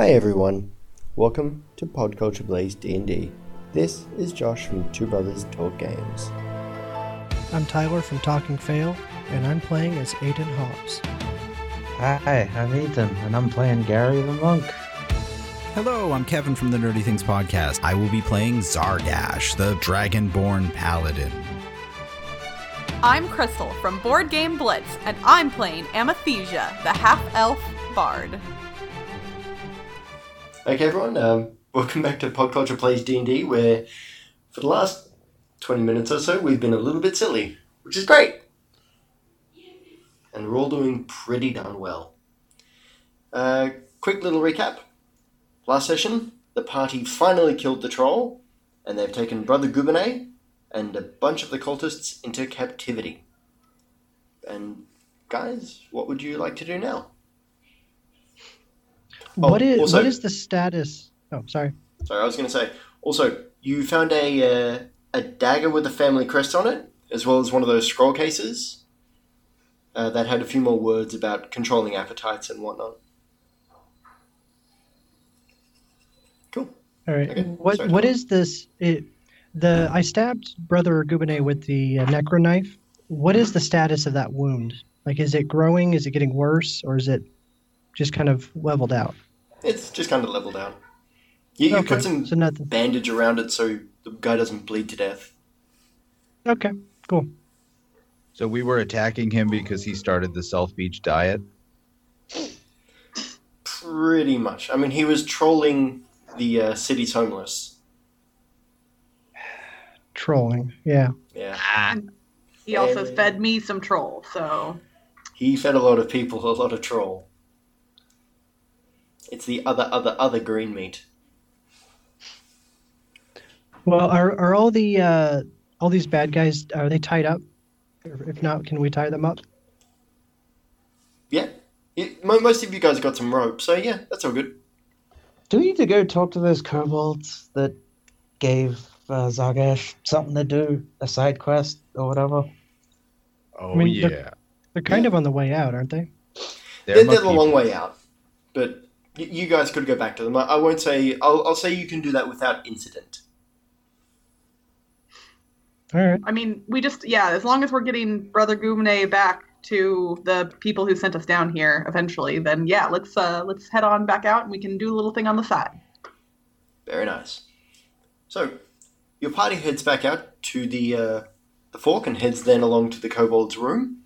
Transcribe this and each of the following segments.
Hi everyone, welcome to Pod Culture Plays D&D. This is Josh from Two Brothers Talk Games. I'm Tyler from Talking Fail, and I'm playing as Aiden Hobbs. Hi, I'm Ethan, and I'm playing Gary the Monk. Hello, I'm Kevin from the Nerdy Things Podcast. I will be playing Zargash, the Dragonborn Paladin. I'm Crystal from Board Game Blitz, and I'm playing Amathesia, the half elf bard. Okay everyone, um, welcome back to Podculture Plays D&D where for the last 20 minutes or so we've been a little bit silly, which is great. And we're all doing pretty darn well. Uh, quick little recap. Last session, the party finally killed the troll, and they've taken Brother Gubernay and a bunch of the cultists into captivity. And guys, what would you like to do now? Oh, what is also- what is the status? Oh, sorry. Sorry, I was going to say. Also, you found a uh, a dagger with a family crest on it, as well as one of those scroll cases uh, that had a few more words about controlling appetites and whatnot. Cool. All right. Okay, What sorry, what is this? It, the I stabbed Brother Gubernay with the uh, necro knife. What is the status of that wound? Like, is it growing? Is it getting worse, or is it just kind of leveled out? It's just kind of leveled out. You, you Okay, put some so nothing. bandage around it so the guy doesn't bleed to death. Okay, cool. So we were attacking him because he started the South Beach diet. Pretty much. I mean, he was trolling the uh, city's homeless. Trolling. Yeah. Yeah. He also Hey. fed me some troll, so He fed a lot of people a lot of troll. It's the other, other, other green meat. Well, are are all the uh, all these bad guys are they tied up? If not, can we tie them up? Yeah. It, most of you guys got some rope, so yeah, that's all good. Do we need to go talk to those kobolds that gave uh, Zargash something to do, a side quest or whatever? Oh I mean, yeah, the- They're kind of on the way out, aren't they? They're, my they're a long way out, but y- you guys could go back to them. I, I won't say. I'll, I'll say you can do that without incident. All right. I mean, we just yeah, as long as we're getting Brother Gubernay back to the people who sent us down here eventually, then yeah, let's uh let's head on back out and we can do a little thing on the side. Very nice. So, your party heads back out to the uh, the fork and heads then along to the kobold's room.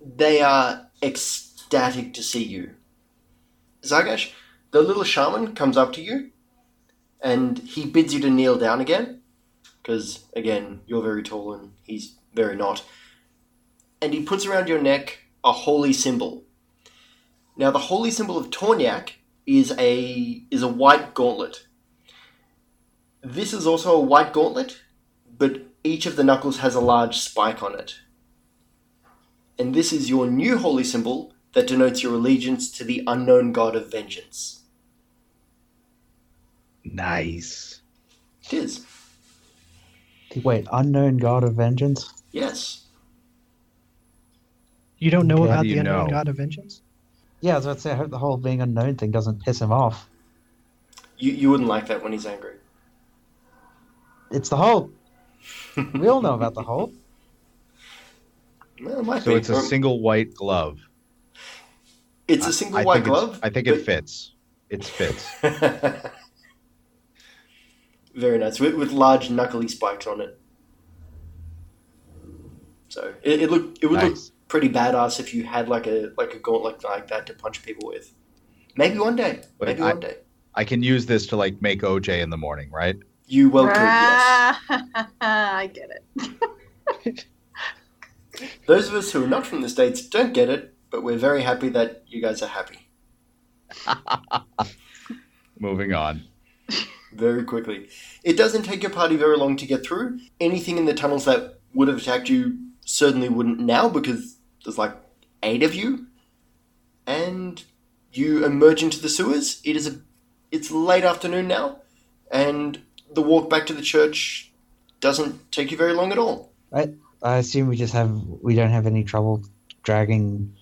They are ecstatic to see you. Zargash, the little shaman comes up to you, and he bids you to kneel down again, because again you're very tall and he's very not. And he puts around your neck a holy symbol. Now, the holy symbol of Torniak is a is a white gauntlet. This is also a white gauntlet, but each of the knuckles has a large spike on it. And this is your new holy symbol that denotes your allegiance to the unknown god of vengeance. Nice. It is. Wait, unknown god of vengeance? Yes. You don't know Okay, how about do the you unknown know? god of vengeance? Yeah, I was about to say, I hope the whole being unknown thing doesn't piss him off. You, you wouldn't like that when he's angry. It's the Hulk. We all know about the Hulk. Well, it might So be. it's a single white glove. It's a single I white glove. I think it fits. It fits. fits. Very nice, with, with large knuckly spikes on it. So it, it look it would look pretty badass if you had like a like a gauntlet like that to punch people with. Maybe one day. Wait, Maybe I- one day. I can use this to like make OJ in the morning, right? You well could, yes. Ah, I get it. Those of us who are not from the States don't get it, but we're very happy that you guys are happy. Moving on. Very quickly. It doesn't take your party very long to get through. Anything in the tunnels that would have attacked you certainly wouldn't now because there's like eight of you. And you emerge into the sewers. It is a it's late afternoon now, and the walk back to the church doesn't take you very long at all. I assume we just have we don't have any trouble dragging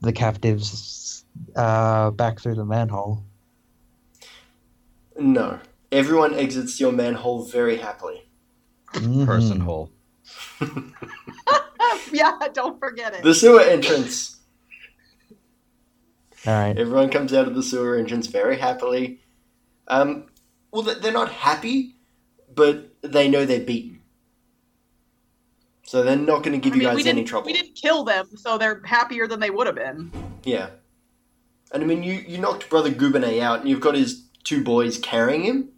the captives uh, back through the manhole. No. Everyone exits your manhole very happily. Mhm. Person hole. yeah, don't forget it. The sewer entrance. All right. Everyone comes out of the sewer entrance very happily. Um, well, they're not happy, but they know they're beaten. So they're not going to give I mean, you guys any trouble. We didn't kill them, so they're happier than they would have been. Yeah. And I mean, you, you knocked Brother Gubernay out, and you've got his two boys carrying him.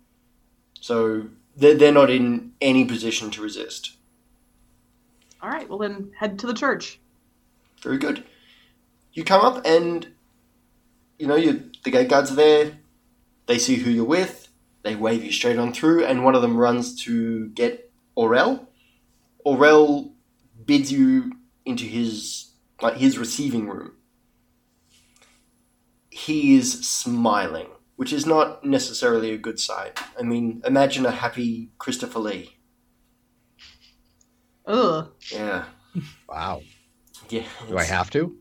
So they're, they're not in any position to resist. All right, well then head to the church. Very good. You come up, and you know you the gate guards are there. They see who you're with. They wave you straight on through, and one of them runs to get Aurel. Aurel bids you into his like his receiving room. He is smiling, which is not necessarily a good sign. I mean, imagine a happy Christopher Lee. Ugh. Yeah, Wow. yeah. Do I have to?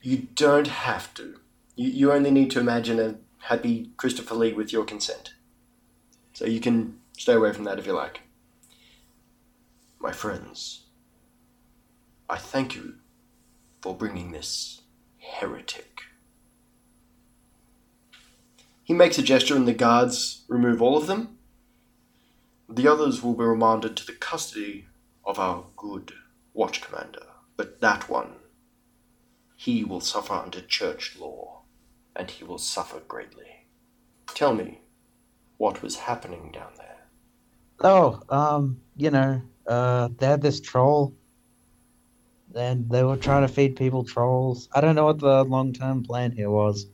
You don't have to. You, you only need to imagine a happy Christopher Lee with your consent. So you can stay away from that if you like. My friends, I thank you for bringing this heretic. He makes a gesture and the guards remove all of them. The others will be remanded to the custody of our good watch commander, but that one he will suffer under church law, and he will suffer greatly. Tell me, what was happening down there? Oh, um, you know, uh, they had this troll, and they were trying to feed people trolls. I don't know what the long-term plan here was.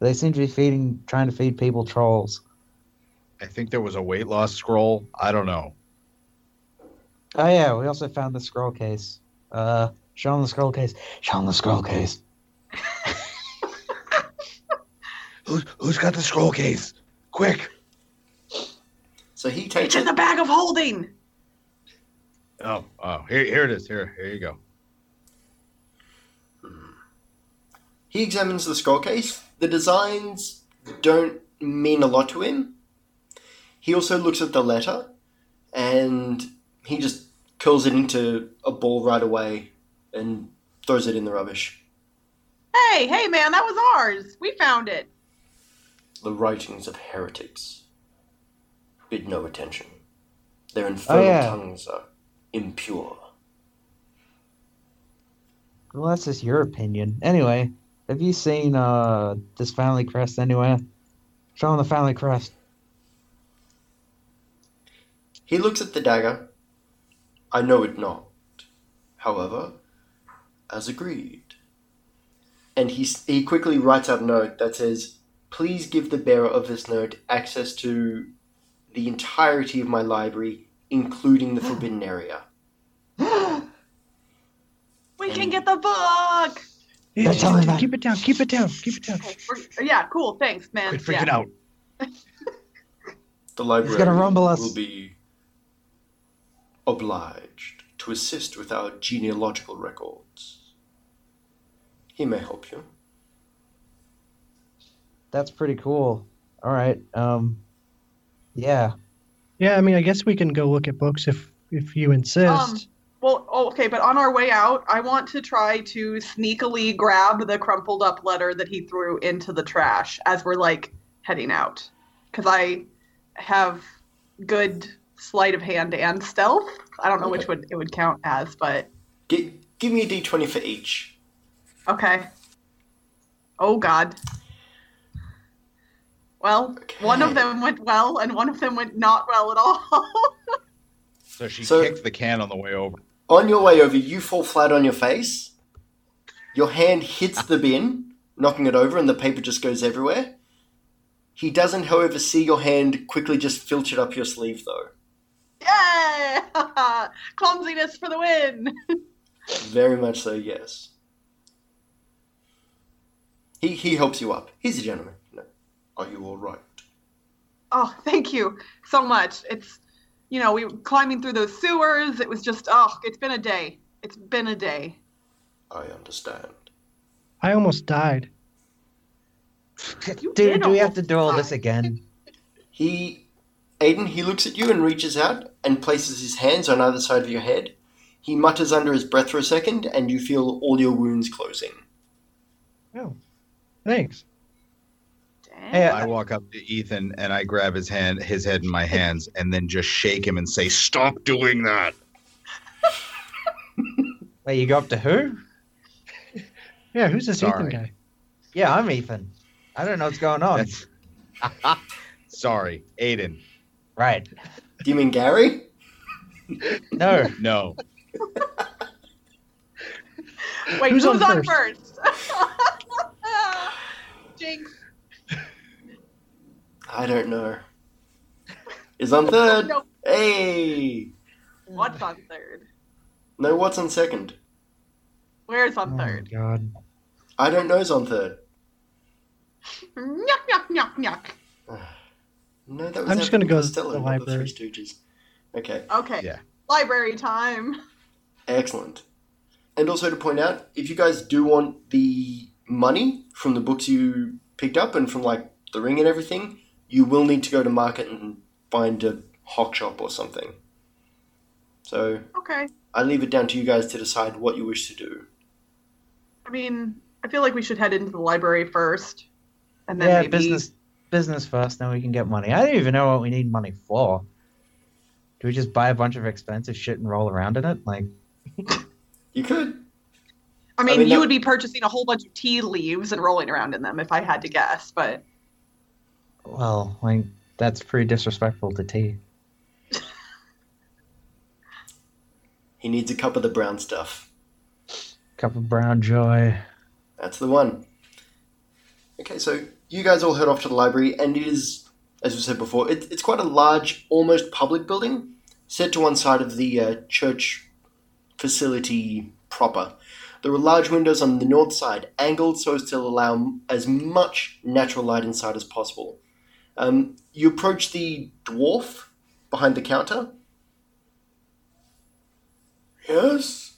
They seem to be feeding, trying to feed people trolls. I think there was a weight loss scroll. I don't know. Oh yeah, we also found the scroll case. Uh, show them the scroll case. Show them the scroll case. Who's who's got the scroll case? Quick! So he takes It's in the bag of holding. Oh, oh, here, here it is. Here, here you go. He examines the scroll case. The designs don't mean a lot to him. He also looks at the letter, and he just curls it into a ball right away and throws it in the rubbish. Hey, hey, man, that was ours. We found it. The writings of heretics bid no attention. Their oh, infernal yeah. tongues are impure. Well, that's just your opinion. Anyway, have you seen uh this family crest anywhere? Show them the family crest. He looks at the dagger. I know it not. However, as agreed. And he, he quickly writes out a note that says, Please give the bearer of this note access to the entirety of my library, including the forbidden area. We can get the book. Yeah, tell him that. keep it down. Keep it down. Keep it down. Okay, yeah, cool. Thanks, man. Quit freaking yeah. out. The library gonna rumble us. will be obliged to assist with our genealogical records. He may help you. That's pretty cool. All right. Um. Yeah. Yeah, I mean, I guess we can go look at books if if you insist. Um, Well, oh, okay, but on our way out, I want to try to sneakily grab the crumpled up letter that he threw into the trash as we're like heading out. Because I have good sleight of hand and stealth. I don't know which Okay. would it would count as, but Gi- give me a d20 for each. okay. Oh God. Well, one of them went well, and one of them went not well at all. So she So- kicked the can on the way over. On your way over, you fall flat on your face. Your hand hits the bin, knocking it over, and the paper just goes everywhere. He doesn't, however, see your hand quickly just filch it up your sleeve, though. Yay! Clumsiness for the win. Very much so, yes. He, he helps you up. He's a gentleman. No. Are you all right? Oh, thank you so much. It's, you know, we were climbing through those sewers. It was just, oh, it's been a day. It's been a day. I understand. I almost died. You Do, did do we have to do all this again? He, Aiden, he looks at you and reaches out and places his hands on either side of your head. He mutters under his breath for a second, and you feel all your wounds closing. Oh, thanks. Damn. Hey, I walk up to Ethan and I grab his hand, his head in my hands, and then just shake him and say, "Stop doing that." Wait, you go up to who? Yeah, who's this Sorry. Ethan guy? Yeah, I'm Ethan. I don't know what's going on. Sorry, Aiden. right. Do you mean Gary? No. No, Wait, Who's who's, on on first? Jinx. I don't know. Is on third. No, Hey! what's on third? No, what's on second? Where's on Oh my third? god. I don't know. know's on third. Nyuk, nyuk, nyuk, nyuk. No, that was I'm just gonna go to the library. The Three Stooges. Okay, Okay. Yeah. Library time. excellent. And also to point out, if you guys do want the money from the books you picked up and from like the ring and everything, you will need to go to market and find a hock shop or something. So Okay. I leave it down to you guys to decide what you wish to do. I mean, I feel like we should head into the library first, and then yeah, maybe business business first, then we can get money. I don't even know what we need money for. Do we just buy a bunch of expensive shit and roll around in it? Like, You could. I mean, mean, you that- would be purchasing a whole bunch of tea leaves and rolling around in them if I had to guess, but well, like that's pretty disrespectful to tea. He needs a cup of the brown stuff. Cup of brown joy. That's the one. Okay, so you guys all head off to the library, and it is, as we said before, it, it's quite a large, almost public building, set to one side of the uh, church facility proper. There are large windows on the north side, angled so as to allow as much natural light inside as possible. Um, you approach the dwarf behind the counter. Yes?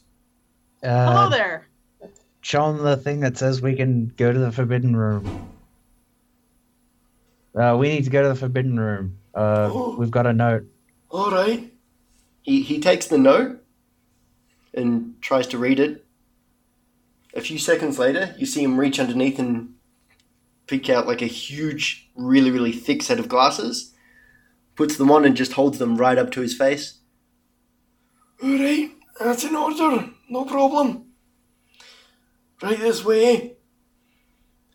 Uh, hello there. show him the thing that says we can go to the forbidden room. Uh, we need to go to the forbidden room. Uh, Oh. we've got a note. All right. He he takes the note and tries to read it. A few seconds later, you see him reach underneath and pick out like a huge, really, really thick set of glasses. Puts them on and just holds them right up to his face. All right, that's in order. No problem. Right this way.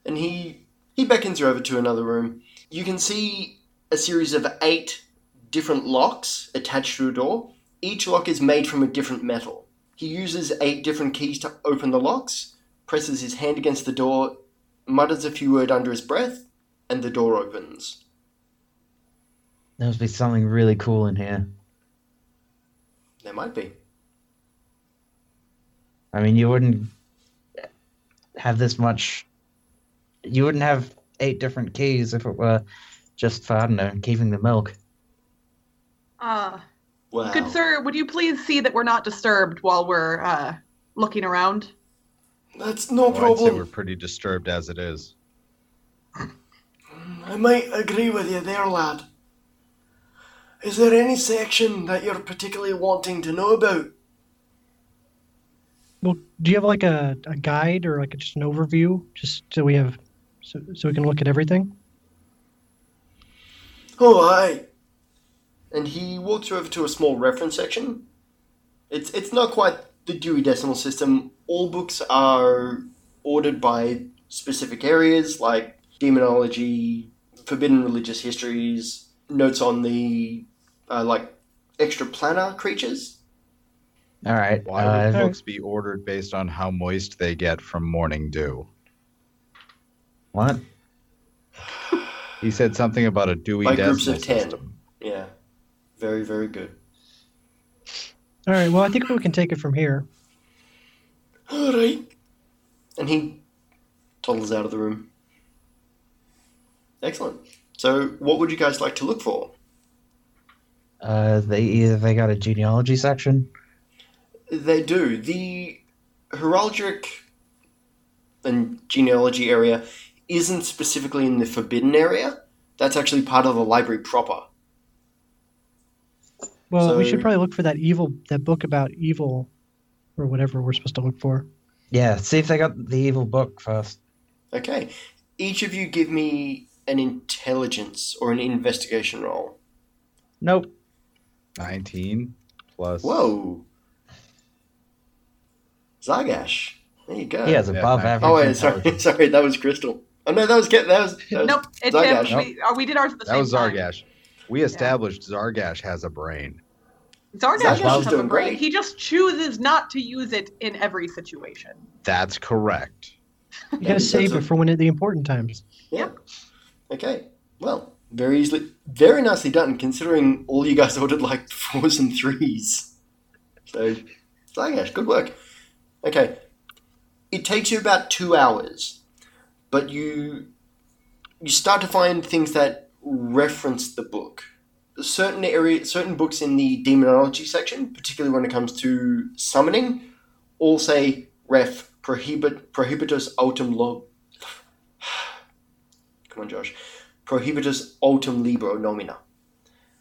And he he beckons you over to another room. You can see a series of eight different locks attached to a door. Each lock is made from a different metal. He uses eight different keys to open the locks, presses his hand against the door, mutters a few words under his breath, and the door opens. There must be something really cool in here. There might be. I mean, you wouldn't have this much. You wouldn't have eight different keys if it were just for, I don't know, keeping the milk. Uh, Wow. good sir, would you please see that we're not disturbed while we're uh, looking around? That's no Well, I'd say we're pretty disturbed as it is. I might agree with you there, lad. Is there any section that you're particularly wanting to know about? Well, do you have like a, a guide or like just an overview, just so we have, so, so we can look at everything? Oh, aye. And he walks you over to a small reference section. It's it's not quite the Dewey Decimal System. All books are ordered by specific areas like demonology, forbidden religious histories, notes on the uh, like extra planar creatures. All right. Why uh, would books be ordered based on how moist they get from morning dew? what? He said something about a Dewey By groups of 10. System. Yeah, very very good. All right. Well, I think we can take it from here. All right. And he toddles out of the room. Excellent. So, what would you guys like to look for? Uh, they either they got a genealogy section. They do. The heraldric and genealogy area isn't specifically in the forbidden area. That's actually part of the library proper. Well, we should probably look for that evil, that book about evil, or whatever we're supposed to look for. Yeah, see if they got the evil book first. Okay. Each of you give me an intelligence or an investigation roll. Nope. 19 plus. Whoa. Zargash. There you go. He has above nice. average. Oh wait, sorry, sorry, that was Crystal. Oh no, that was Ke- that was, that was Nope, it's Zargash. him. We, oh, we did ours at the That same was time. Zargash. We established Zargash has a brain. Zargash Zargash doesn't is doing brain. great. He just chooses not to use it in every situation. That's correct. You Yeah, gotta save it for when it, the important times. Yeah. Okay. Well, very easily, very nicely done, considering all you guys ordered like fours and threes. So, Zargash, good work. Okay. It takes you about two hours, but you you start to find things that reference the book. Certain area, certain books in the demonology section, particularly when it comes to summoning, all say ref prohibit prohibitus autem lo. Come on, Josh. Prohibitus autem libro nomina,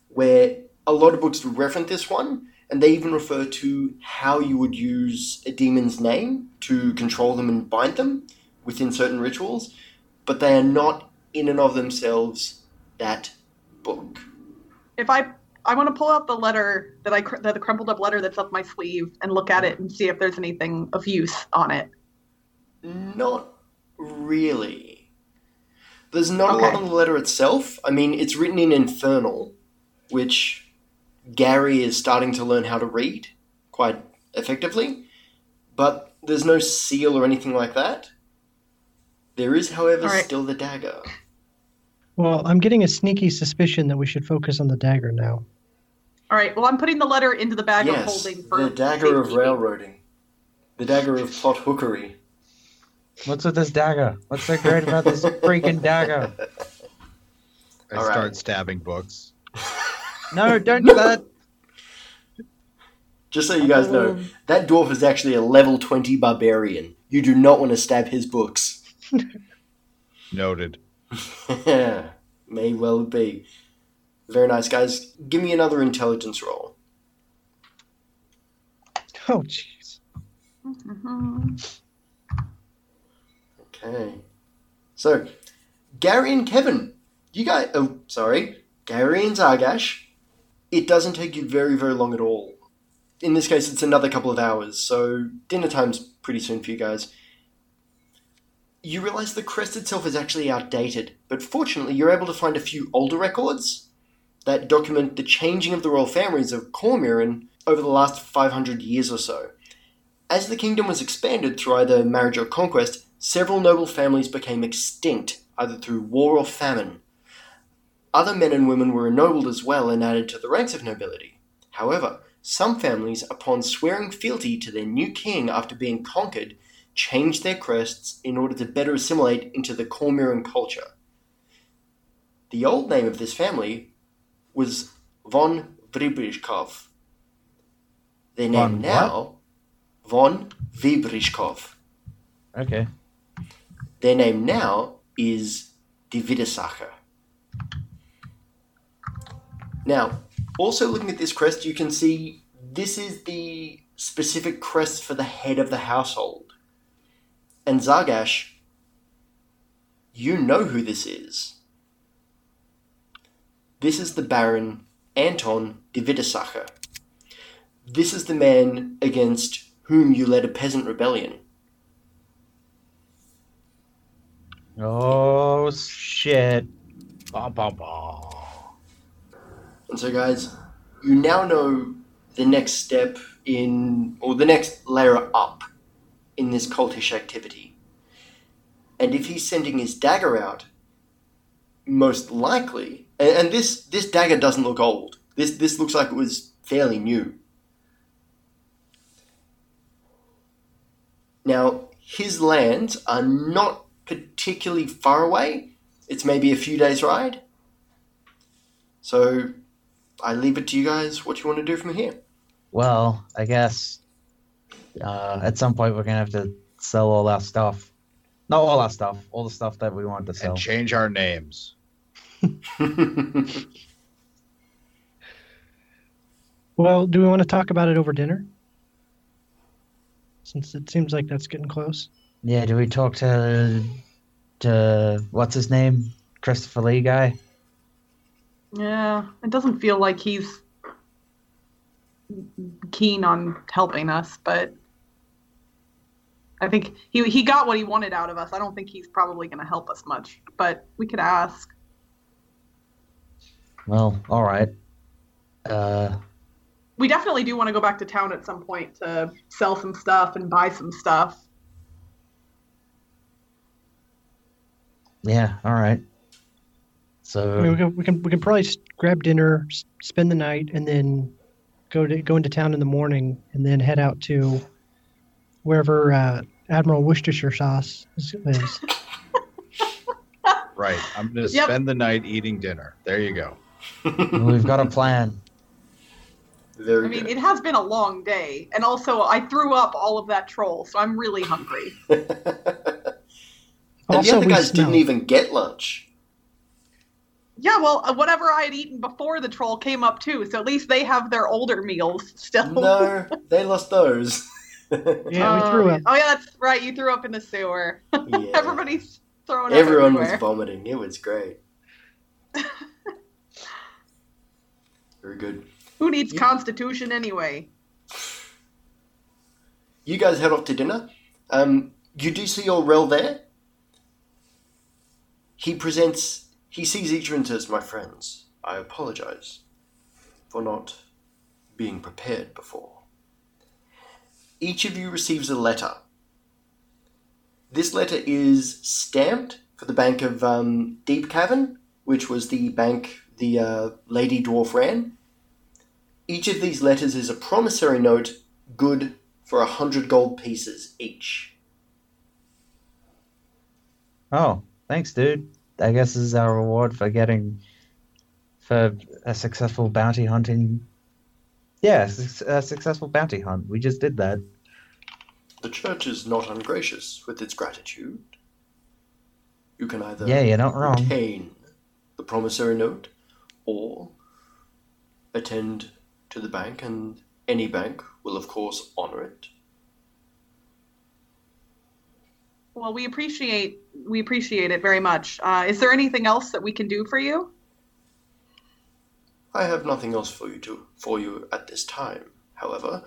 where a lot of books reference this one, and they even refer to how you would use a demon's name to control them and bind them within certain rituals, but they are not in and of themselves that book. If I I want to pull out the letter that I cr- the, the crumpled up letter that's up my sleeve and look at it and see if there's anything of use on it. Not really. There's not a lot on the letter itself. I mean, it's written in Infernal, which Gary is starting to learn how to read quite effectively, but there's no seal or anything like that. There is, however, right. still the dagger. Well, I'm getting a sneaky suspicion that we should focus on the dagger now. All right. Well, I'm putting the letter into the bag of yes, holding for the dagger of railroading. The dagger of plot hookery. What's with this dagger? What's so great about this freaking dagger? I All start right. stabbing books. No, don't do that. Just so you guys know, that dwarf is actually a level 20 barbarian. You do not want to stab his books. Noted. May well be. Very nice, guys. Give me another intelligence roll. Oh, jeez. Okay. So, Gary and Kevin, you guys. Oh, sorry. Gary and Zargash. It doesn't take you very, very long at all. In this case, it's another couple of hours, so dinner time's pretty soon for you guys. You realize the crest itself is actually outdated, but fortunately, you're able to find a few older records that document the changing of the royal families of Cormiran over the last 500 years or so. As the kingdom was expanded through either marriage or conquest, several noble families became extinct, either through war or famine. Other men and women were ennobled as well and added to the ranks of nobility. However, some families, upon swearing fealty to their new king after being conquered, changed their crests in order to better assimilate into the Cormoran culture. The old name of this family was von Vribrishkov. Their name Von what? now, von Vibrishkov. Okay. Their name now is Die Widersacher. Now, also looking at this crest, you can see this is the specific crest for the head of the household. And Zargash, you know who this is. This is the Baron Anton de Widersacher. This is the man against whom you led a peasant rebellion. Oh shit. Bah, bah, bah. And so, guys, you now know the next step in, or the next layer up in this cultish activity. And if he's sending his dagger out, most likely, and, and this this dagger doesn't look old. This this looks like it was fairly new. Now, his lands are not particularly far away. It's maybe a few days' ride. So I leave it to you guys what you want to do from here. Well, I guess uh, at some point we're gonna have to sell all our stuff. Not all our stuff, all the stuff that we want to sell. and change our names. Well, do we want to talk about it over dinner? Since it seems like that's getting close. Yeah, do we talk to to what's his name? Christopher Lee guy? Yeah, it doesn't feel like he's keen on helping us, but I think he he got what he wanted out of us. I don't think he's probably going to help us much, but we could ask. Well, all right. Uh, We definitely do want to go back to town at some point to sell some stuff and buy some stuff. yeah, all right. So I mean, we can we can we can probably grab dinner, spend the night, and then go to go into town in the morning, and then head out to wherever uh, Admiral Worcestershire sauce is. is. Right. I'm going to Yep. spend the night eating dinner. There you go. we've got a plan. Very I mean, good. it has been a long day, and also I threw up all of that troll, so I'm really hungry. and the other guys smell. didn't even get lunch. Yeah, well, uh, whatever I had eaten before the troll came up too, so at least they have their older meals still. No, they lost those. Yeah, we Oh, threw up. Oh yeah, that's right. You threw up in the sewer. Yeah. Everybody's throwing up Everyone was vomiting. It was great. Very good. Who needs You- constitution anyway? You guys head off to dinner. Um, you do see Aurel there. He presents. He sees each of you as my friends. I apologize for not being prepared before. Each of you receives a letter. This letter is stamped for the Bank of um, Deep Cavern, which was the bank the uh, Lady Dwarf ran. Each of these letters is a promissory note, good for a hundred gold pieces each. Oh, thanks, dude. I guess this is our reward for getting for a successful bounty hunting. Yeah, suc- a successful bounty hunt. We just did that. The church is not ungracious with its gratitude. You can either Yeah, you're not wrong. retain the promissory note or attend to the bank, and any bank will, of course, honor it. Well, we appreciate we appreciate it very much. Uh, is there anything else that we can do for you? I have nothing else for you to for you at this time. However,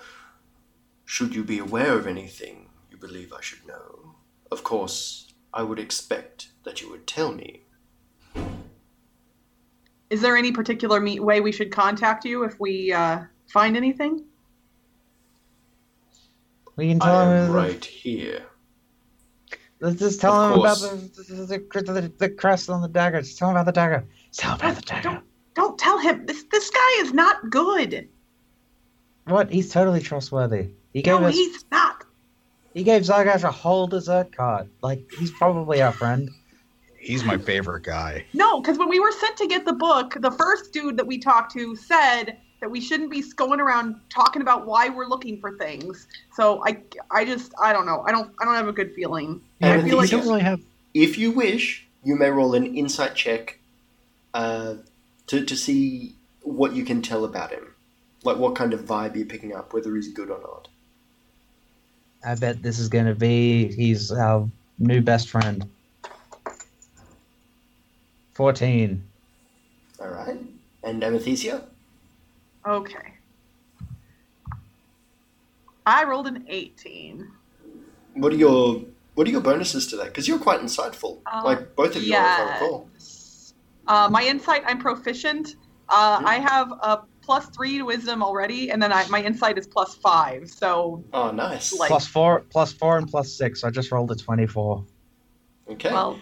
should you be aware of anything you believe I should know, of course, I would expect that you would tell me. Is there any particular me- way we should contact you if we uh, find anything? We can tell I tell am him. right here. Let's just tell Of him about course. the the, the, the the crest on the dagger. Just tell him about the dagger. Just tell him about the dagger. Don't don't tell him. This this guy is not good. What? He's totally trustworthy. He gave No, us. he's not. He gave Zargash a whole dessert card. Like he's probably our friend. He's my favorite guy. No, because when we were sent to get the book, the first dude that we talked to said that we shouldn't be going around talking about why we're looking for things. So I, I just, I don't know. I don't, I don't have a good feeling. Yeah, I feel like don't really have. If you wish, you may roll an insight check uh, to, to see what you can tell about him. Like what kind of vibe you're picking up, whether he's good or not. I bet this is gonna be. He's our new best friend. Fourteen. All right. And Amethysia? okay. I rolled an 18. What are your what are your bonuses to that? Because you're quite insightful. Uh, like both of you, are, if I recall. Uh, my insight, I'm proficient. Uh, Mhm. I have a plus three to wisdom already, and then I, my insight is plus five. So, Oh, nice. Like- Plus four, plus four, and plus six. I just rolled a twenty-four. okay. well,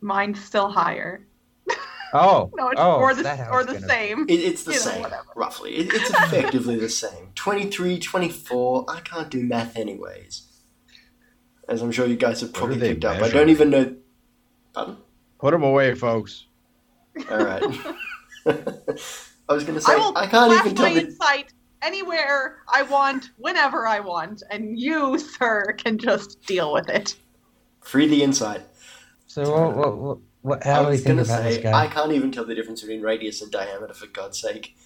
mine's still higher. Oh, No, it's oh, or the or the gonna same. It, it's the you same, whatever. roughly. It, it's effectively the same. 23, 24. I can't do math anyways. As I'm sure you guys have probably do they picked up. I don't even know. Pardon? Put them away, folks. All right. I was going to say, I will I, can't flash even my tell the. insight anywhere I want, whenever I want, and you, sir, can just deal with it. Free the insight. So what? What? what, what how I we was gonna say? I can't even tell the difference between radius and diameter for God's sake.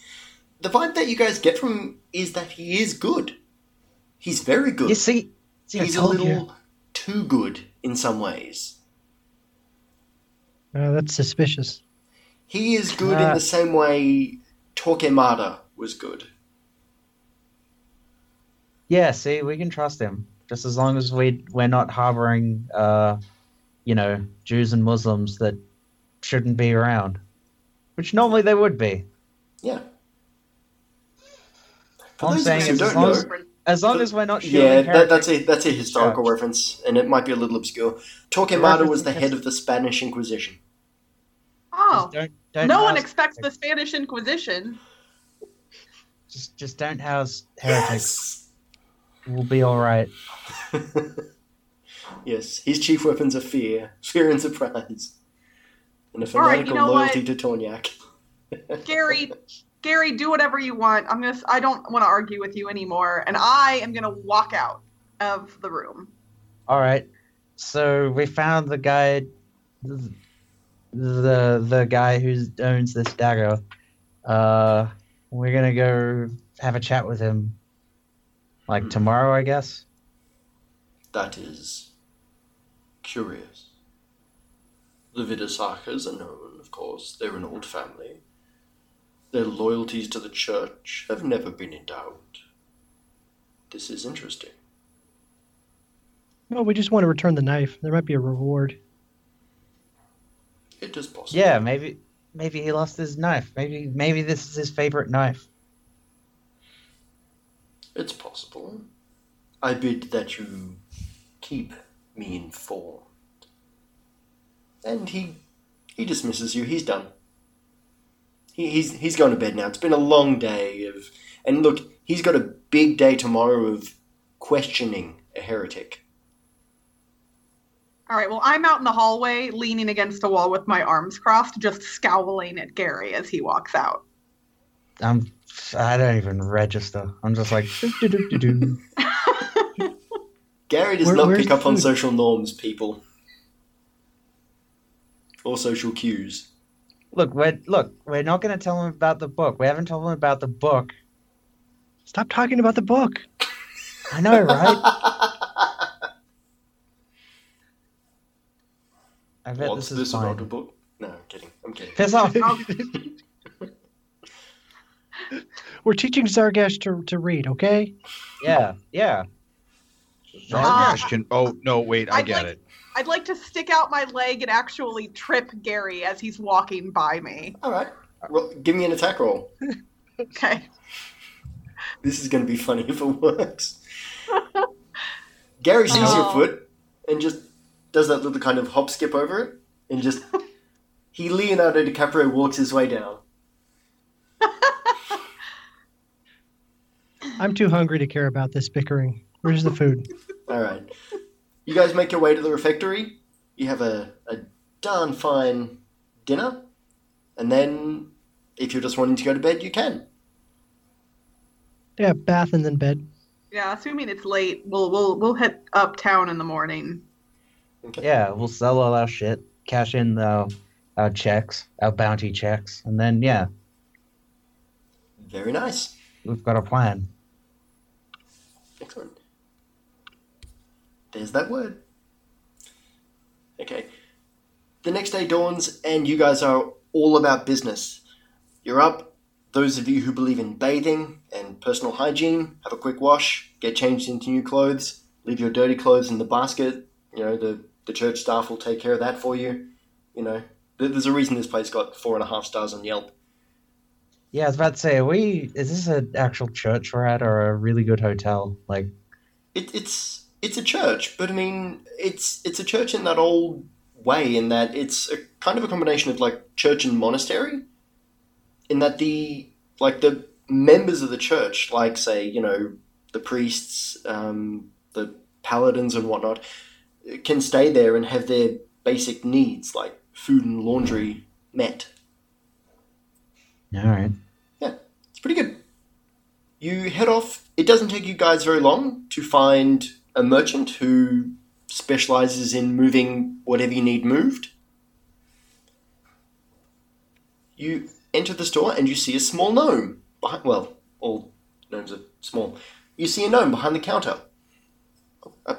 The vibe that you guys get from him is that he is good. He's very good. You see, see He's a little you. too good in some ways. Uh, that's suspicious. He is good in Uh, the same way Torquemada was good. Yeah, see, we can trust him just as long as we we're not harboring, uh, you know, Jews and Muslims that shouldn't be around, which normally they would be. Yeah. For I'm saying us who is as long as, as long as we're not yeah, that, that's a that's a historical Church. reference, and it might be a little obscure. Torquemada was the head of the Spanish Inquisition. Oh, don't, don't no one expects the Spanish Inquisition. Just, just don't house heretics. We'll be all right. yes, his chief weapons are fear, fear and surprise, and a All right, fanatical you know loyalty what? to Torniak. Gary, Gary, do whatever you want. I'm gonna. I don't want to argue with you anymore, and I am gonna walk out of the room. All right. So we found the guy, the the guy who owns this dagger. Uh, we're gonna go have a chat with him, like Hmm. tomorrow, I guess. That is curious. The Widersachers are known, of course. They're an old family. Their loyalties to the church have never been in doubt. This is interesting. Well, we just want to return the knife. There might be a reward. It is possible. Yeah, maybe maybe he lost his knife. Maybe maybe this is his favorite knife. It's possible. I bid that you keep me informed. And he he dismisses you. He's done. He, he's he's going to bed now. It's been a long day of and look, he's got a big day tomorrow of questioning a heretic. All right. Well, I'm out in the hallway, leaning against a wall with my arms crossed, just scowling at Gary as he walks out. I'm I don't even register. I'm just like. Gary does Where- not pick the up on social norms, people. Or social cues. look, we're look, we're not gonna tell him about the book. We haven't told him about the book. Stop talking about the book. I know, right? I bet What's this is this fine. about a book? No, I'm kidding. I'm kidding. Piss off. We're teaching Zargash to, to read, okay? Yeah, yeah. Zargash can. Uh, oh no, wait, I I'd get like- it. I'd like to stick out my leg and actually trip Gary as he's walking by me. All right. Well, give me an attack roll. Okay. This is going to be funny if it works. Gary sees your Oh. foot and just does that little kind of hop skip over it and just. he Leonardo DiCaprio walks his way down. I'm too hungry to care about this bickering. Where's the food? All right. You guys make your way to the refectory. You have a, a darn fine dinner. And then, if you're just wanting to go to bed, you can. Yeah, bath and then bed. Yeah, assuming it's late, we'll we'll we'll hit uptown in the morning. Yeah, we'll sell all our shit, cash in our, our checks, our bounty checks, and then yeah, Very nice. we've got a plan. Excellent. There's that word. Okay. The next day dawns, and you guys are all about business. You're up. Those of you who believe in bathing and personal hygiene, have a quick wash, get changed into new clothes, leave your dirty clothes in the basket. You know, the, the church staff will take care of that for you. You know, there's a reason this place got four and a half stars on Yelp. Yeah, I was about to say, are we is this an actual church we're at or a really good hotel? Like, it, it's it's a church, but I mean, it's it's a church in that old way, in that it's a kind of a combination of like church and monastery, in that the like the members of the church, like say you know the priests, um, the paladins and whatnot, can stay there and have their basic needs like food and laundry met. all right, Yeah, It's pretty good. You head off. It doesn't take you guys very long to find a merchant who specializes in moving whatever you need moved. You enter the store and you see a small gnome. Behind, well, all gnomes are small. You see a gnome behind the counter. Uh,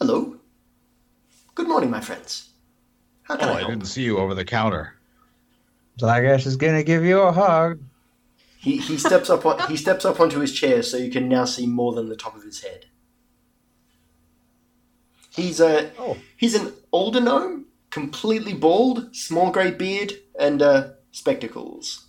hello. Good morning, my friends. How can Oh, I I didn't see you over the counter. Zargash is gonna give you a hug. He, he steps up on, he steps up onto his chair so you can now see more than the top of his head. He's a Oh. he's an older gnome, completely bald, small grey beard, and uh, spectacles.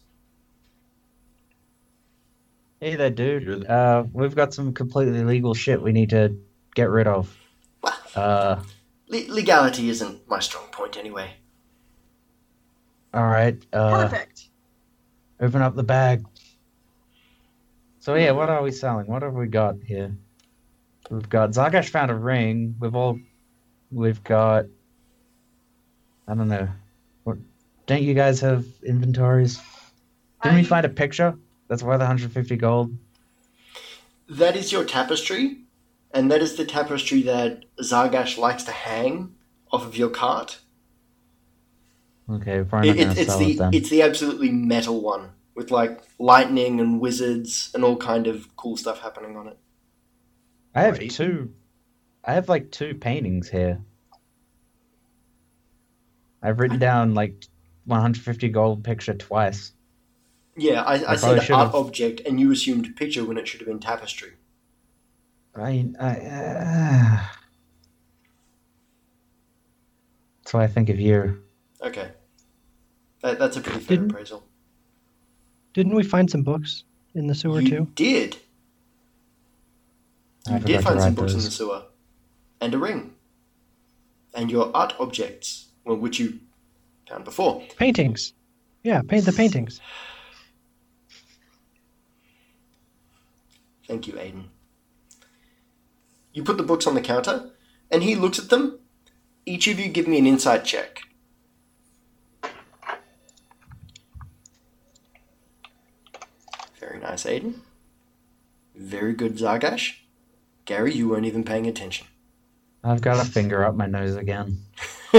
Hey there, You're dude. Uh, we've got some completely illegal shit we need to get rid of. Well, Uh, le- legality isn't my strong point anyway. all right. Uh, Perfect. open up the bag. So yeah, what are we selling? What have we got here? We've got Zargash found a ring. We've all, we've got. I don't know. What? Don't you guys have inventories? Didn't we find a picture that's worth 150 gold? That is your tapestry, and that is the tapestry that Zargash likes to hang off of your cart. Okay, probably It, not it, gonna it's sell the it then. it's the absolutely metal one with like lightning and wizards and all kind of cool stuff happening on it. I have Right. two. I have like two paintings here. I've written down like 150 gold picture twice. Yeah, I, I, I said art should've- object, and you assumed picture when it should have been tapestry. I, I uh... that's I think of you. Okay, that, that's a pretty fair Didn't- appraisal. Didn't we find some books in the sewer you too? did. I You did find some books in the sewer, and a ring, and your art objects, well, which you found before. Paintings. Yeah, paint the paintings. Thank you, Aiden. You put the books on the counter, and he looks at them. Each of you give me an insight check. Very nice, Aiden. Very good, Zargash. Gary, you weren't even paying attention. I've got a finger up my nose again.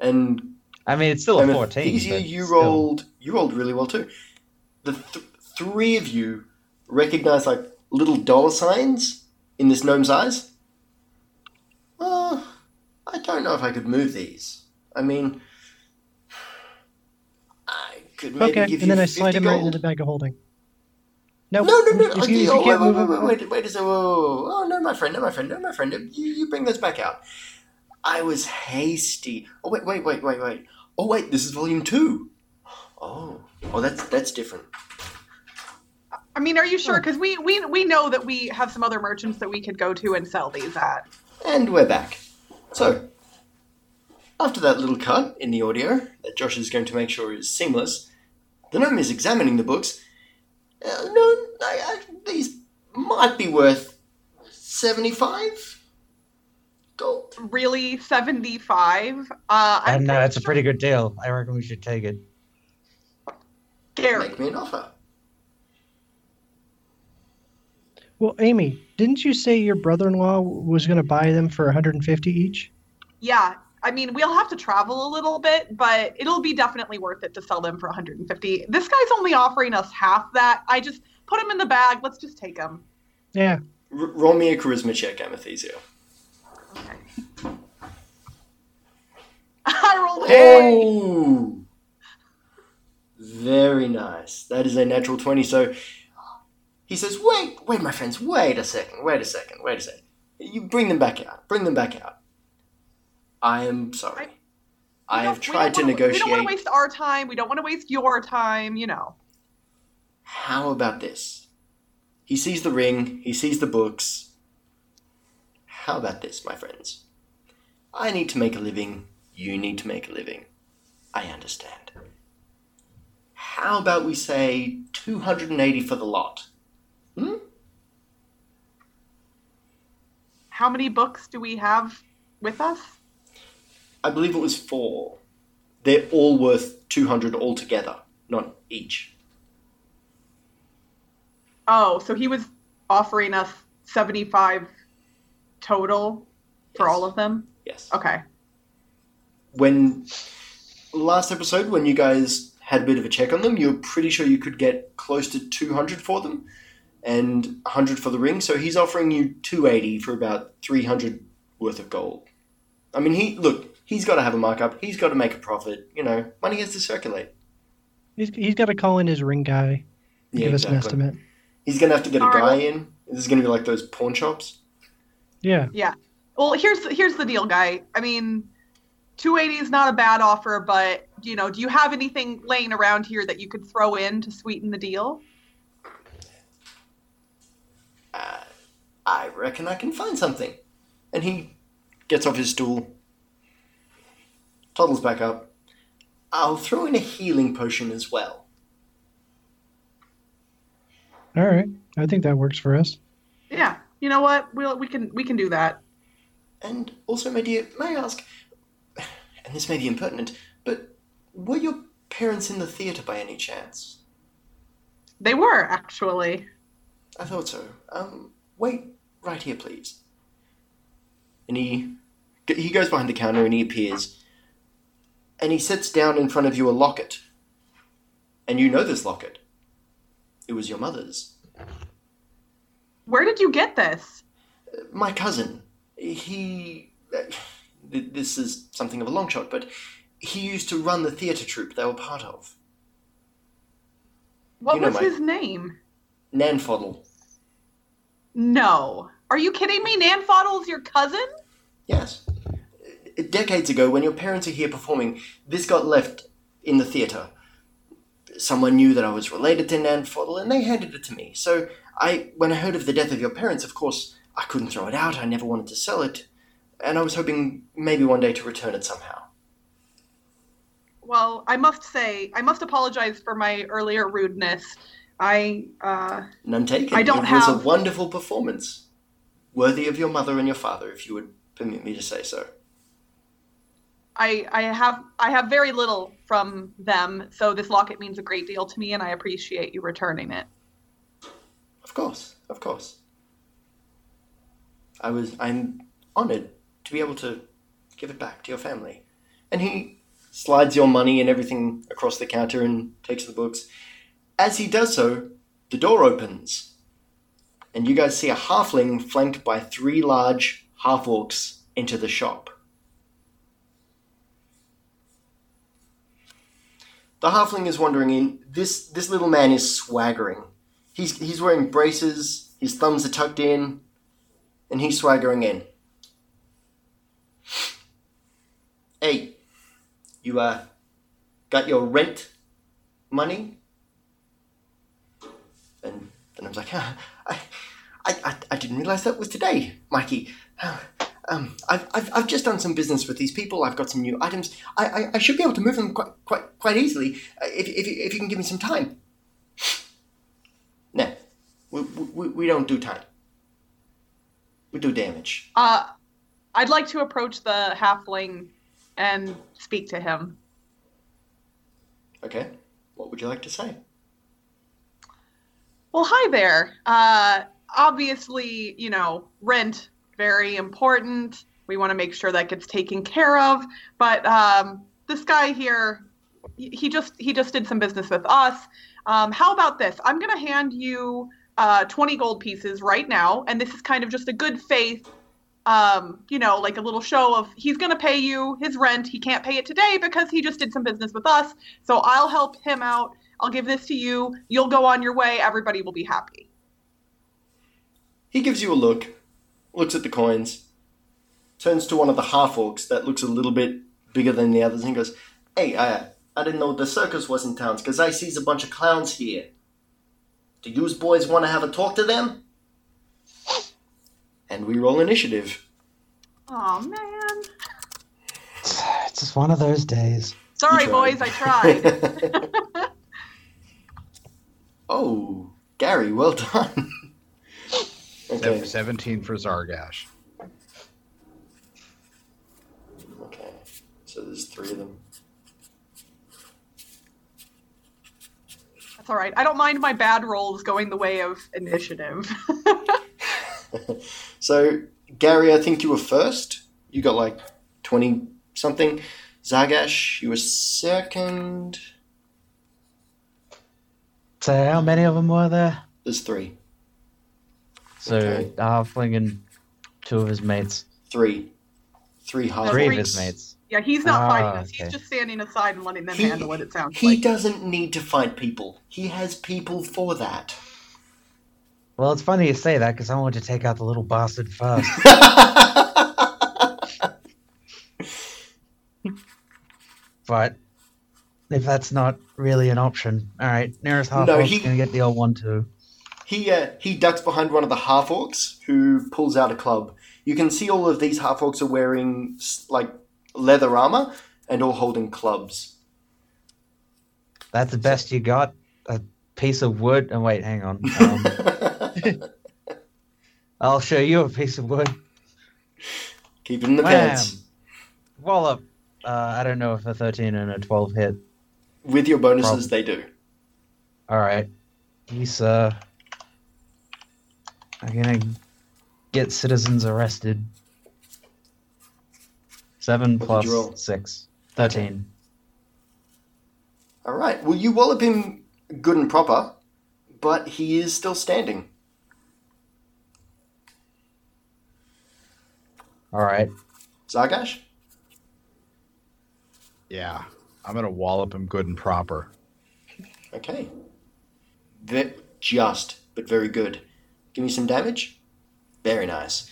and I mean, it's still a And 14. Athesio, but you still. rolled. You rolled really well too. The th- three of you recognize like little dollar signs in this gnome's eyes. Well, I don't know if I could move these. I mean, I could maybe Okay, give and you then I slide him right gold. into the bag of holding. No, No, no, no. If you, oh, wait, wait, wait, wait, wait, a second. Oh, no, my friend, no, my friend, no, my friend. You, you bring those back out. I was hasty. Oh, wait, wait, wait, wait, wait. Oh, wait, this is volume two. Oh, oh, that's that's different. I mean, are you sure? Because we, we we know that we have some other merchants that we could go to and sell these at. And we're back. So, after that little cut in the audio that Josh is going to make sure is seamless, the gnome is examining the books. Uh, no, I, I, these might be worth seventy-five gold. Really, seventy five. Uh, I'm And no, pretty it's a pretty good deal. I reckon we should take it. Gary. Make me an offer. Well, Amy, didn't you say your brother-in-law was going to buy them for 150 each? Yeah, I mean, we'll have to travel a little bit, but it'll be definitely worth it to sell them for 150. This guy's only offering us half that. I just put him in the bag. Let's just take him. Yeah. R- roll me a charisma check, Amethesio. Okay. I rolled a twenty. Oh, very nice. That is a natural twenty. So he says, "Wait, wait, my friends, wait a second, wait a second, wait a second. You bring them back out. Bring them back out. I am sorry. I We have tried to don't We don't want to waste our time. We don't want to waste your time. You know. How about this? He sees the ring. He sees the books. How about this, my friends? I need to make a living. You need to make a living. I understand. How about we say 280 for the lot? Hmm? How many books do we have with us? I believe it was four. They're all worth 200 altogether, not each. Oh, so he was offering us 75 total for Yes. all of them? Yes. Okay. When last episode, when you guys had a bit of a check on them, you were pretty sure you could get close to 200 for them and 100 for the ring. So he's offering you 280 for about 300 worth of gold. I mean, he look, he's got to have a markup. He's got to make a profit. You know, money has to circulate. He's, he's got to call in his ring guy, Yeah, give us an estimate. He's gonna have to get a guy in. This is gonna be like those pawn shops. Yeah. Yeah. Well, here's here's the deal, guy. I mean, 280 is not a bad offer, but you know, do you have anything laying around here that you could throw in to sweeten the deal? I reckon I can find something. And he gets off his stool, toddles back up. I'll throw in a healing potion as well. All right. I think that works for us. Yeah. You know what? We'll we can we can do that. And also, my dear, may I ask, and this may be impertinent, but were your parents in the theatre by any chance? They were actually. I thought so. Um, wait right here, please. And he he goes behind the counter and he appears, and he sets down in front of you a locket. And you know this locket. It was your mother's. Where did you get this? My cousin. He. This is something of a long shot, but he used to run the theatre troupe they were part of. What You know was my- his name? Nan Foddle. No. Are you kidding me? Nan Foddle's your cousin? Yes. Decades ago, when your parents are here performing, this got left in the theatre. Someone knew that I was related to Nan Foddle, and they handed it to me. So, I, when I heard of the death of your parents, of course, I couldn't throw it out. I never wanted to sell it, and I was hoping maybe one day to return it somehow. Well, I must say, I must apologize for my earlier rudeness. I uh None taken. I don't it was a wonderful performance, worthy of your mother and your father, if you would permit me to say so. I I have I have very little from them, so this locket means a great deal to me and I appreciate you returning it. Of course, of course. I was I'm honored to be able to give it back to your family. And he slides your money and everything across the counter and takes the books. As he does so, the door opens. And you guys see a halfling flanked by three large half orcs enter the shop. The halfling is wandering in. This this little man is swaggering. He's he's wearing braces. His thumbs are tucked in, and he's swaggering in. Hey, you uh, got your rent money? And I was like, ah, I, I, I, didn't realize that was today, Mikey. Um, I've, I've, I've just done some business with these people. I've got some new items. I, I, I should be able to move them quite quite quite easily uh, if, if, you- if you can give me some time. No, we, we, we don't do time. We do damage. Uh I'd like to approach the halfling and speak to him. Okay, what would you like to say? Well, hi there. Uh, obviously, you know, rent very important. We want to make sure that gets taken care of. But um, this guy here, he just he just did some business with us. Um, how about this? I'm gonna hand you uh, 20 gold pieces right now, and this is kind of just a good faith. Um, you know, like a little show of he's gonna pay you his rent. He can't pay it today because he just did some business with us. So I'll help him out. I'll give this to you. You'll go on your way. Everybody will be happy. He gives you a look, looks at the coins, turns to one of the half orcs that looks a little bit bigger than the others, and goes, "Hey, I, I didn't know the circus was in town because I sees a bunch of clowns here. Do yous boys want to have a talk to them?" And we roll initiative. Oh man. It's just one of those days. Sorry, boys, I tried. oh, Gary, well done. okay, 17 for Zargash. okay. So there's three of them. That's all right. I don't mind my bad rolls going the way of initiative. so Gary, I think you were first. You got like 20 something. Zargash, you were second. So how many of them were there? There's three. So Okay. a halfling and two of his mates. Three. Three half Three of his mates. Yeah, he's not Ah, fighting us. okay. He's just standing aside and letting them He- handle it. It sounds He like. He doesn't need to fight people. He has people for that. Well, it's funny you say that because I want to take out the little bastard first. but if that's not really an option, all right, nearest half No, orc's he- gonna get the old one too. he uh, he ducks behind one of the half orcs who pulls out a club. You can see all of these half orcs are wearing like leather armor and all holding clubs. That's the best you got. A piece of wood. And wait, hang on. Um, I'll show you a piece of wood. Keep it in the Wham! pants. Wallop. Uh, I don't know if a 13 and a 12 hit. With your bonuses, Problem. they do. All right. He's uh. I'm gonna get citizens arrested. Seven What plus did you roll? six. Thirteen. All right. Well, you wallop him good and proper, but he is still standing. All right. Zargash? Yeah, I'm gonna wallop him good and proper. Okay. Ve- just, but very good. Give me some damage. Very nice.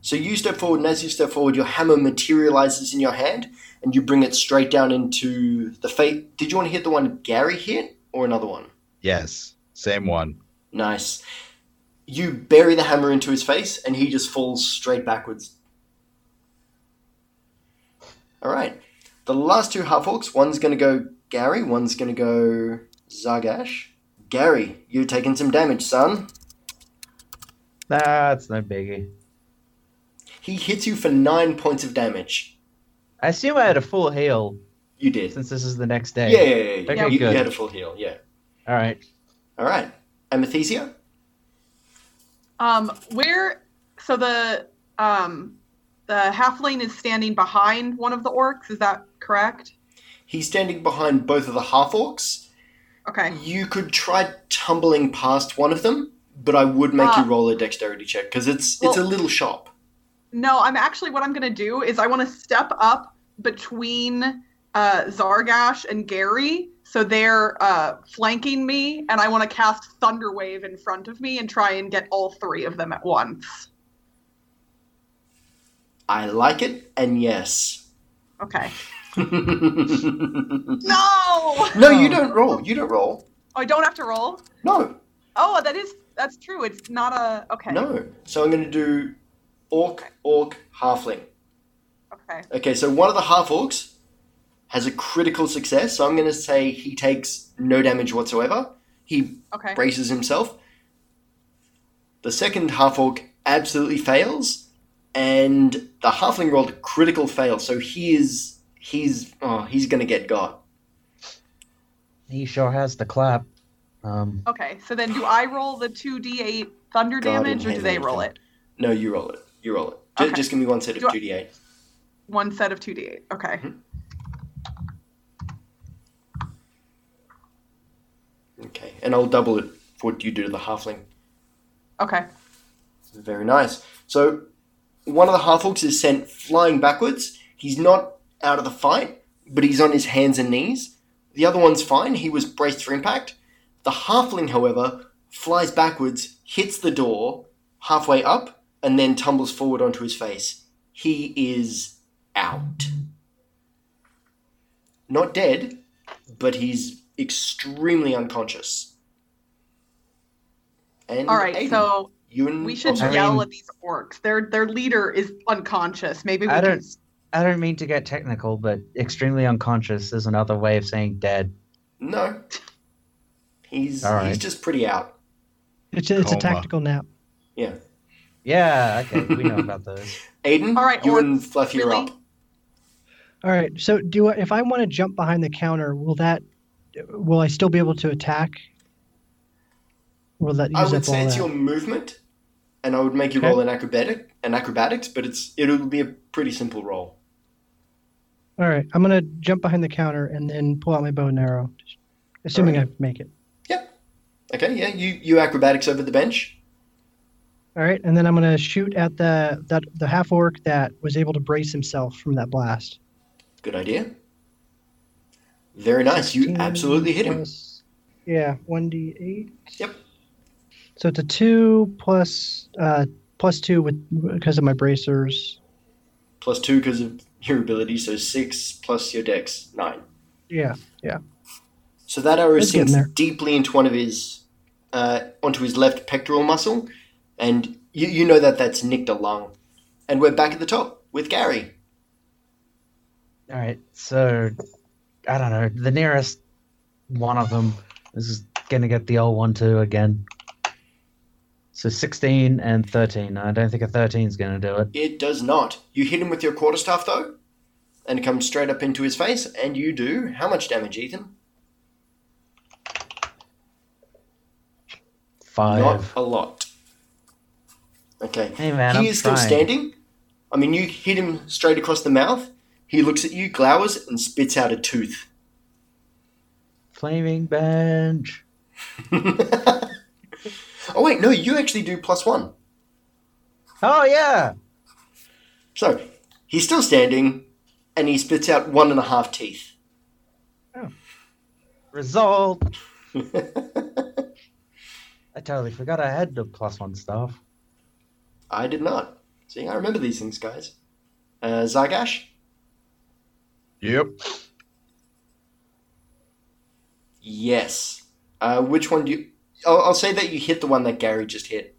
So you step forward, and as you step forward, your hammer materializes in your hand, and you bring it straight down into the fate. Did you want to hit the one Gary hit, or another one? Yes, same one. Nice. You bury the hammer into his face, and he just falls straight backwards. All right. The last two half orcs, one's going to go Gary, one's going to go Zargash. Gary, you're taking some damage, son. That's no biggie. He hits you for nine points of damage. I assume I had a full heal You did. since this is the next day. yeah, yeah. yeah. Okay, you, you good. had a full heal, yeah. All right. All right. Amethysia? Um, where? So the um, the halfling is standing behind one of the orcs. Is that correct? He's standing behind both of the half orcs. Okay. You could try tumbling past one of them, but I would make you Ah. roll a dexterity check because it's it's a little shop. No, I'm actually what I'm gonna do is I want to step up between uh, Zargash and Gary, so they're uh, flanking me, and I want to cast Thunderwave in front of me and try and get all three of them at once. I like it, and yes. Okay. no, No. you don't roll. You don't roll. Oh, I don't have to roll. No, Oh, that is that's true. It's not a okay. no. So I'm going to do orc, orc, halfling. Okay. Okay, so one of the half orcs has a critical success. So I'm going to say he takes no damage whatsoever. He Okay. braces himself. The second half orc absolutely fails, and the halfling rolled a critical fail. So he is he's oh he's going to get got. He sure has the clap. Um, Okay. So then, do I roll the two d8 thunder damage, or do heaven, they roll it? No, you roll it. You roll it. Ju- Okay. Just give me one set of Do two d eight. One set of two d8. Okay. Okay, and I'll double it for what you do to the halfling. Okay. Very nice. So one of the half orcs is sent flying backwards. He's not out of the fight, but he's on his hands and knees. The other one's fine. He was braced for impact. The halfling, however, flies backwards, hits the door halfway up, and then tumbles forward onto his face. He is out. Not dead, but he's extremely unconscious. And All right. Aiden, So you and we should. I yell mean- at these orcs. Their their leader is unconscious. Maybe we I don't. I don't mean to get technical, but extremely unconscious is another way of saying dead. No. He's All he's just pretty out. It's a, it's a tactical nap. Yeah. Yeah, okay, we know about those. Aiden, all right, you and Fluffy really? are up. All right. So do I, if I want to jump behind the counter, will that will I still be able to attack? Will that use I would up say all it's that? your movement and I would make you Okay. roll an acrobatic, an acrobatics, but it's it'll be a pretty simple roll. All right, I'm gonna jump behind the counter and then pull out my bow and arrow, assuming I make it. Yep. Okay, yeah, you you acrobatics over the bench. All right, and then I'm gonna shoot at the that the half orc that was able to brace himself from that blast. Good idea. Very nice. You absolutely hit him. plus- Yeah, one d eight. Yep. So it's a two plus uh plus two with because of my bracers. Plus two because of your ability, so six plus your dex, nine. Yeah. Yeah. So that arrow It's getting sinks deeply into one of his, uh, onto his left pectoral muscle, and you, you know that that's nicked a lung. And we're back at the top with Gary. All right, so I don't know. The nearest one of them is gonna get the old one too again. So 16 and 13. I don't think a 13 is gonna do it. It does not. You hit him with your quarterstaff though, and it comes straight up into his face, and you do how much damage, Ethan? Five. Not a lot. Okay. Hey man, he I'm is still standing. I mean, you hit him straight across the mouth. He looks at you, glowers, and spits out a tooth. Flaming bench. oh wait, no, you actually do plus one. Oh yeah. So he's still standing, and he spits out one and a half teeth. Result. I totally forgot I had the plus one stuff. I did not. See, I remember these things, guys. Uh, Zargash? Yep. Yes. Uh, which one do you? I'll, I'll say that you hit the one that Gary just hit.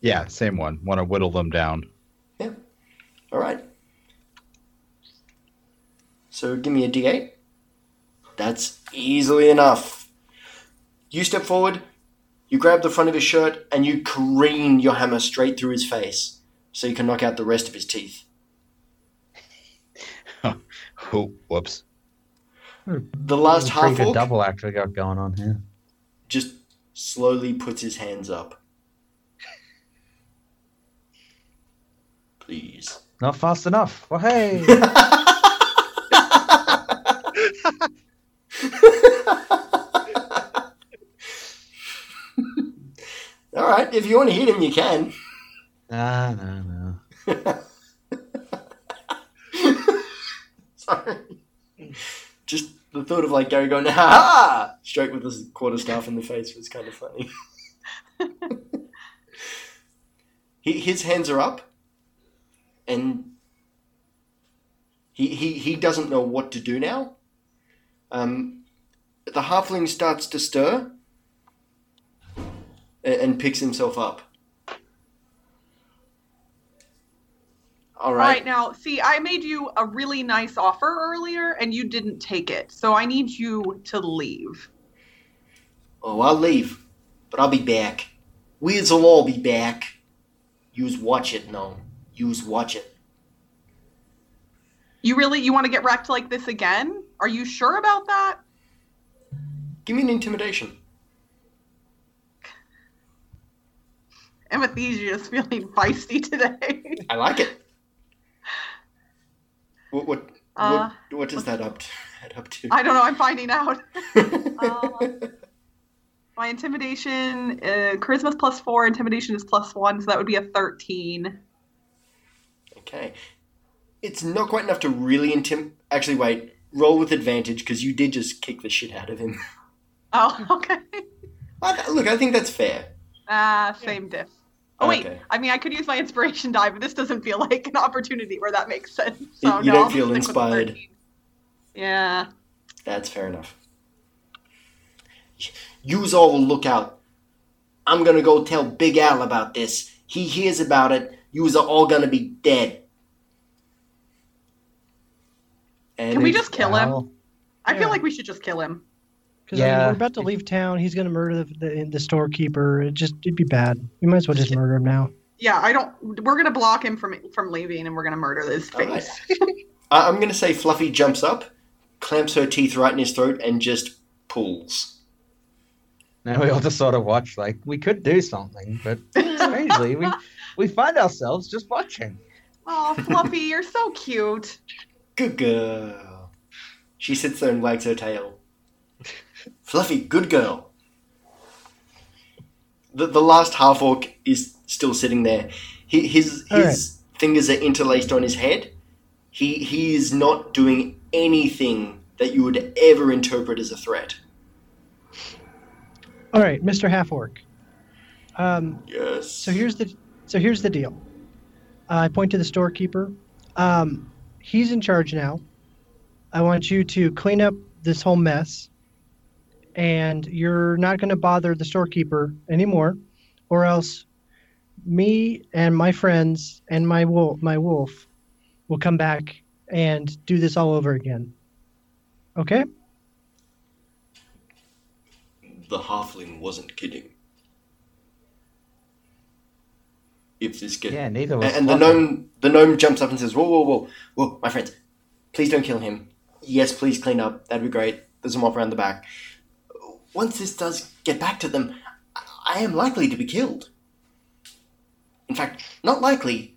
Yeah, same one. Want to whittle them down. Yeah. All right. So give me a d8. That's easily enough. You step forward, you grab the front of his shirt, and you careen your hammer straight through his face so you can knock out the rest of his teeth. Oh, whoops. Hmm. The last Pretty half good orc double act we got going on here. just slowly puts his hands up. Please. Not fast enough. Well, hey. All right, if you want to hit him, you can. nah, no, no. Sorry. Just the thought of like Gary going, ha! Straight with his quarterstaff in the face was kind of funny. he, his hands are up, and he, he, he doesn't know what to do now. Um, the halfling starts to stir and, and picks himself up. All All right. right, now, see, I made you a really nice offer earlier, and you didn't take it. So I need you to leave. Oh, I'll leave, but I'll be back. We'll all be back. Use watch it, no. Use watch it. You really, you want to get wrecked like this again? Are you sure about that? Give me an intimidation. Timothy's just feeling feisty today. I like it. What what Uh, what, what is that up to? Add up to? I don't know. I'm finding out. Uh, my intimidation, uh, charisma's plus four, intimidation is plus one, so that would be a thirteen. okay, it's not quite enough to really intim. Actually, wait. Roll with advantage because you did just kick the shit out of him. Oh, okay. I, look, I think that's fair. Ah, same diff. Oh wait, Okay. I mean, I could use my inspiration die, but this doesn't feel like an opportunity where that makes sense. So You- you no, don't I'll feel stick with the inspired. Yeah. That's fair enough. Yous all will look out. I'm gonna go tell Big Al about this. He hears about it. Yous are all gonna be dead. And Can we just kill him? I Yeah. feel like we should just kill him. Because I mean, Yeah. we're about to leave town. He's going to murder the, the, the storekeeper. It just it'd be bad. We might as well just murder him now. Yeah, I don't. We're gonna block him from from leaving, and we're gonna murder his face. I- I'm gonna say Fluffy jumps up, clamps her teeth right in his throat, and just pulls. Now we all just sort of watch like we could do something, but strangely we we find ourselves just watching. Oh, Fluffy, you're so cute. Good girl. She sits there and wags her tail. Fluffy, good girl. The, the last half orc is still sitting there. He, his All his fingers are interlaced on his head. He he is not doing anything that you would ever interpret as a threat. All right, Mr. Half Orc. Um, Yes. so here's the so here's the deal. I point to the storekeeper. Um, he's in charge now. I want you to clean up this whole mess, and you're not going to bother the storekeeper anymore, or else me and my friends and my wolf, my wolf, will come back and do this all over again. Okay? the halfling wasn't kidding. If this gets Yeah, neither was and the gnome the gnome jumps up and says, "Whoa, whoa, whoa, whoa, my friends, please don't kill him. Yes, please clean up. That'd be great. There's a mop around the back. Once this does get back to them, I am likely to be killed. In fact, not likely.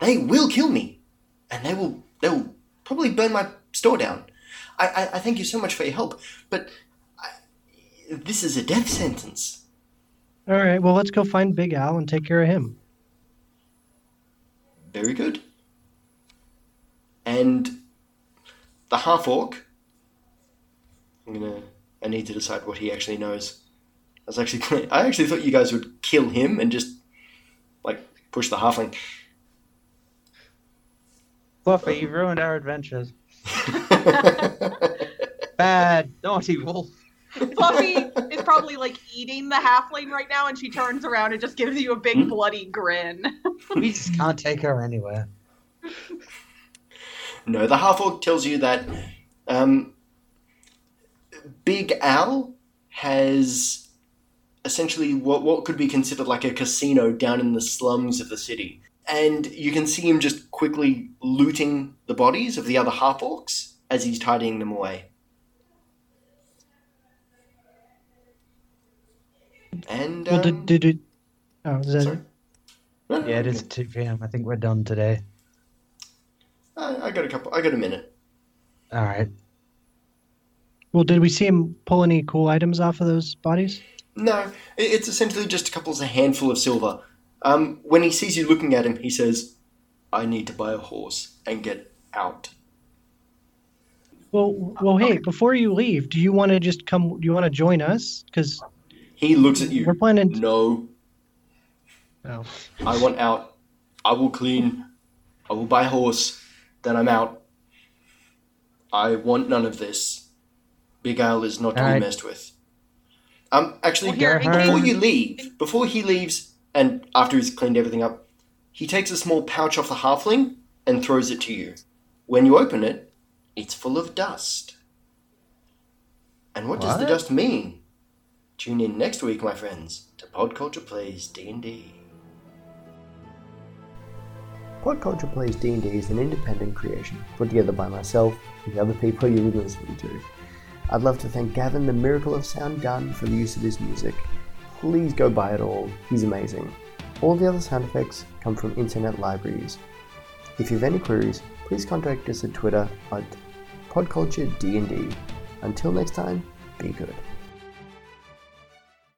They will kill me, and they will they will probably burn my store down. I I, I thank you so much for your help, but I, this is a death sentence. All right. Well, let's go find Big Al and take care of him. Very good. And the half orc. I'm gonna. I need to decide what he actually knows. I was actually. I actually thought you guys would kill him and just like push the halfling. Fluffy, you've ruined our adventures. Bad, naughty wolf. Fluffy is probably like eating the halfling right now, and she turns around and just gives you a big Hmm? bloody grin. We just can't take her anywhere. no, the half orc tells you that um, Big Al has essentially what what could be considered like a casino down in the slums of the city. And you can see him just quickly looting the bodies of the other half orcs as he's tidying them away. And Well, um, it? Oh, is that sorry. No, Yeah, it is 2 p.m. I think we're done today. I, I got a couple. I got a minute. All right. Well, did we see him pull any cool items off of those bodies? No, it's essentially just a couple of a handful of silver. Um, when he sees you looking at him, he says, "I need to buy a horse and get out." Well, well, hey, before you leave, do you want to just come? Do you want to join us? Because He looks at you. we're planning. To- No, Oh. I want out. I will clean. I will buy a horse. Then I'm out. I want none of this. Big Al is not to be messed with. Um, actually, Well, here, before you leave, before he leaves, and after he's cleaned everything up, he takes a small pouch off the halfling and throws it to you. When you open it, it's full of dust. And what, does the dust mean? Tune in next week, my friends, to Pod Culture Plays D&D. Pod Culture Plays D&D is an independent creation put together by myself and the other people you're listening to. I'd love to thank Gavin, the Miracle of Sound Gun, for the use of his music. Please go buy it all, he's amazing. All the other sound effects come from internet libraries. If you have any queries, please contact us at Twitter at podculturednd. Until next time, be good.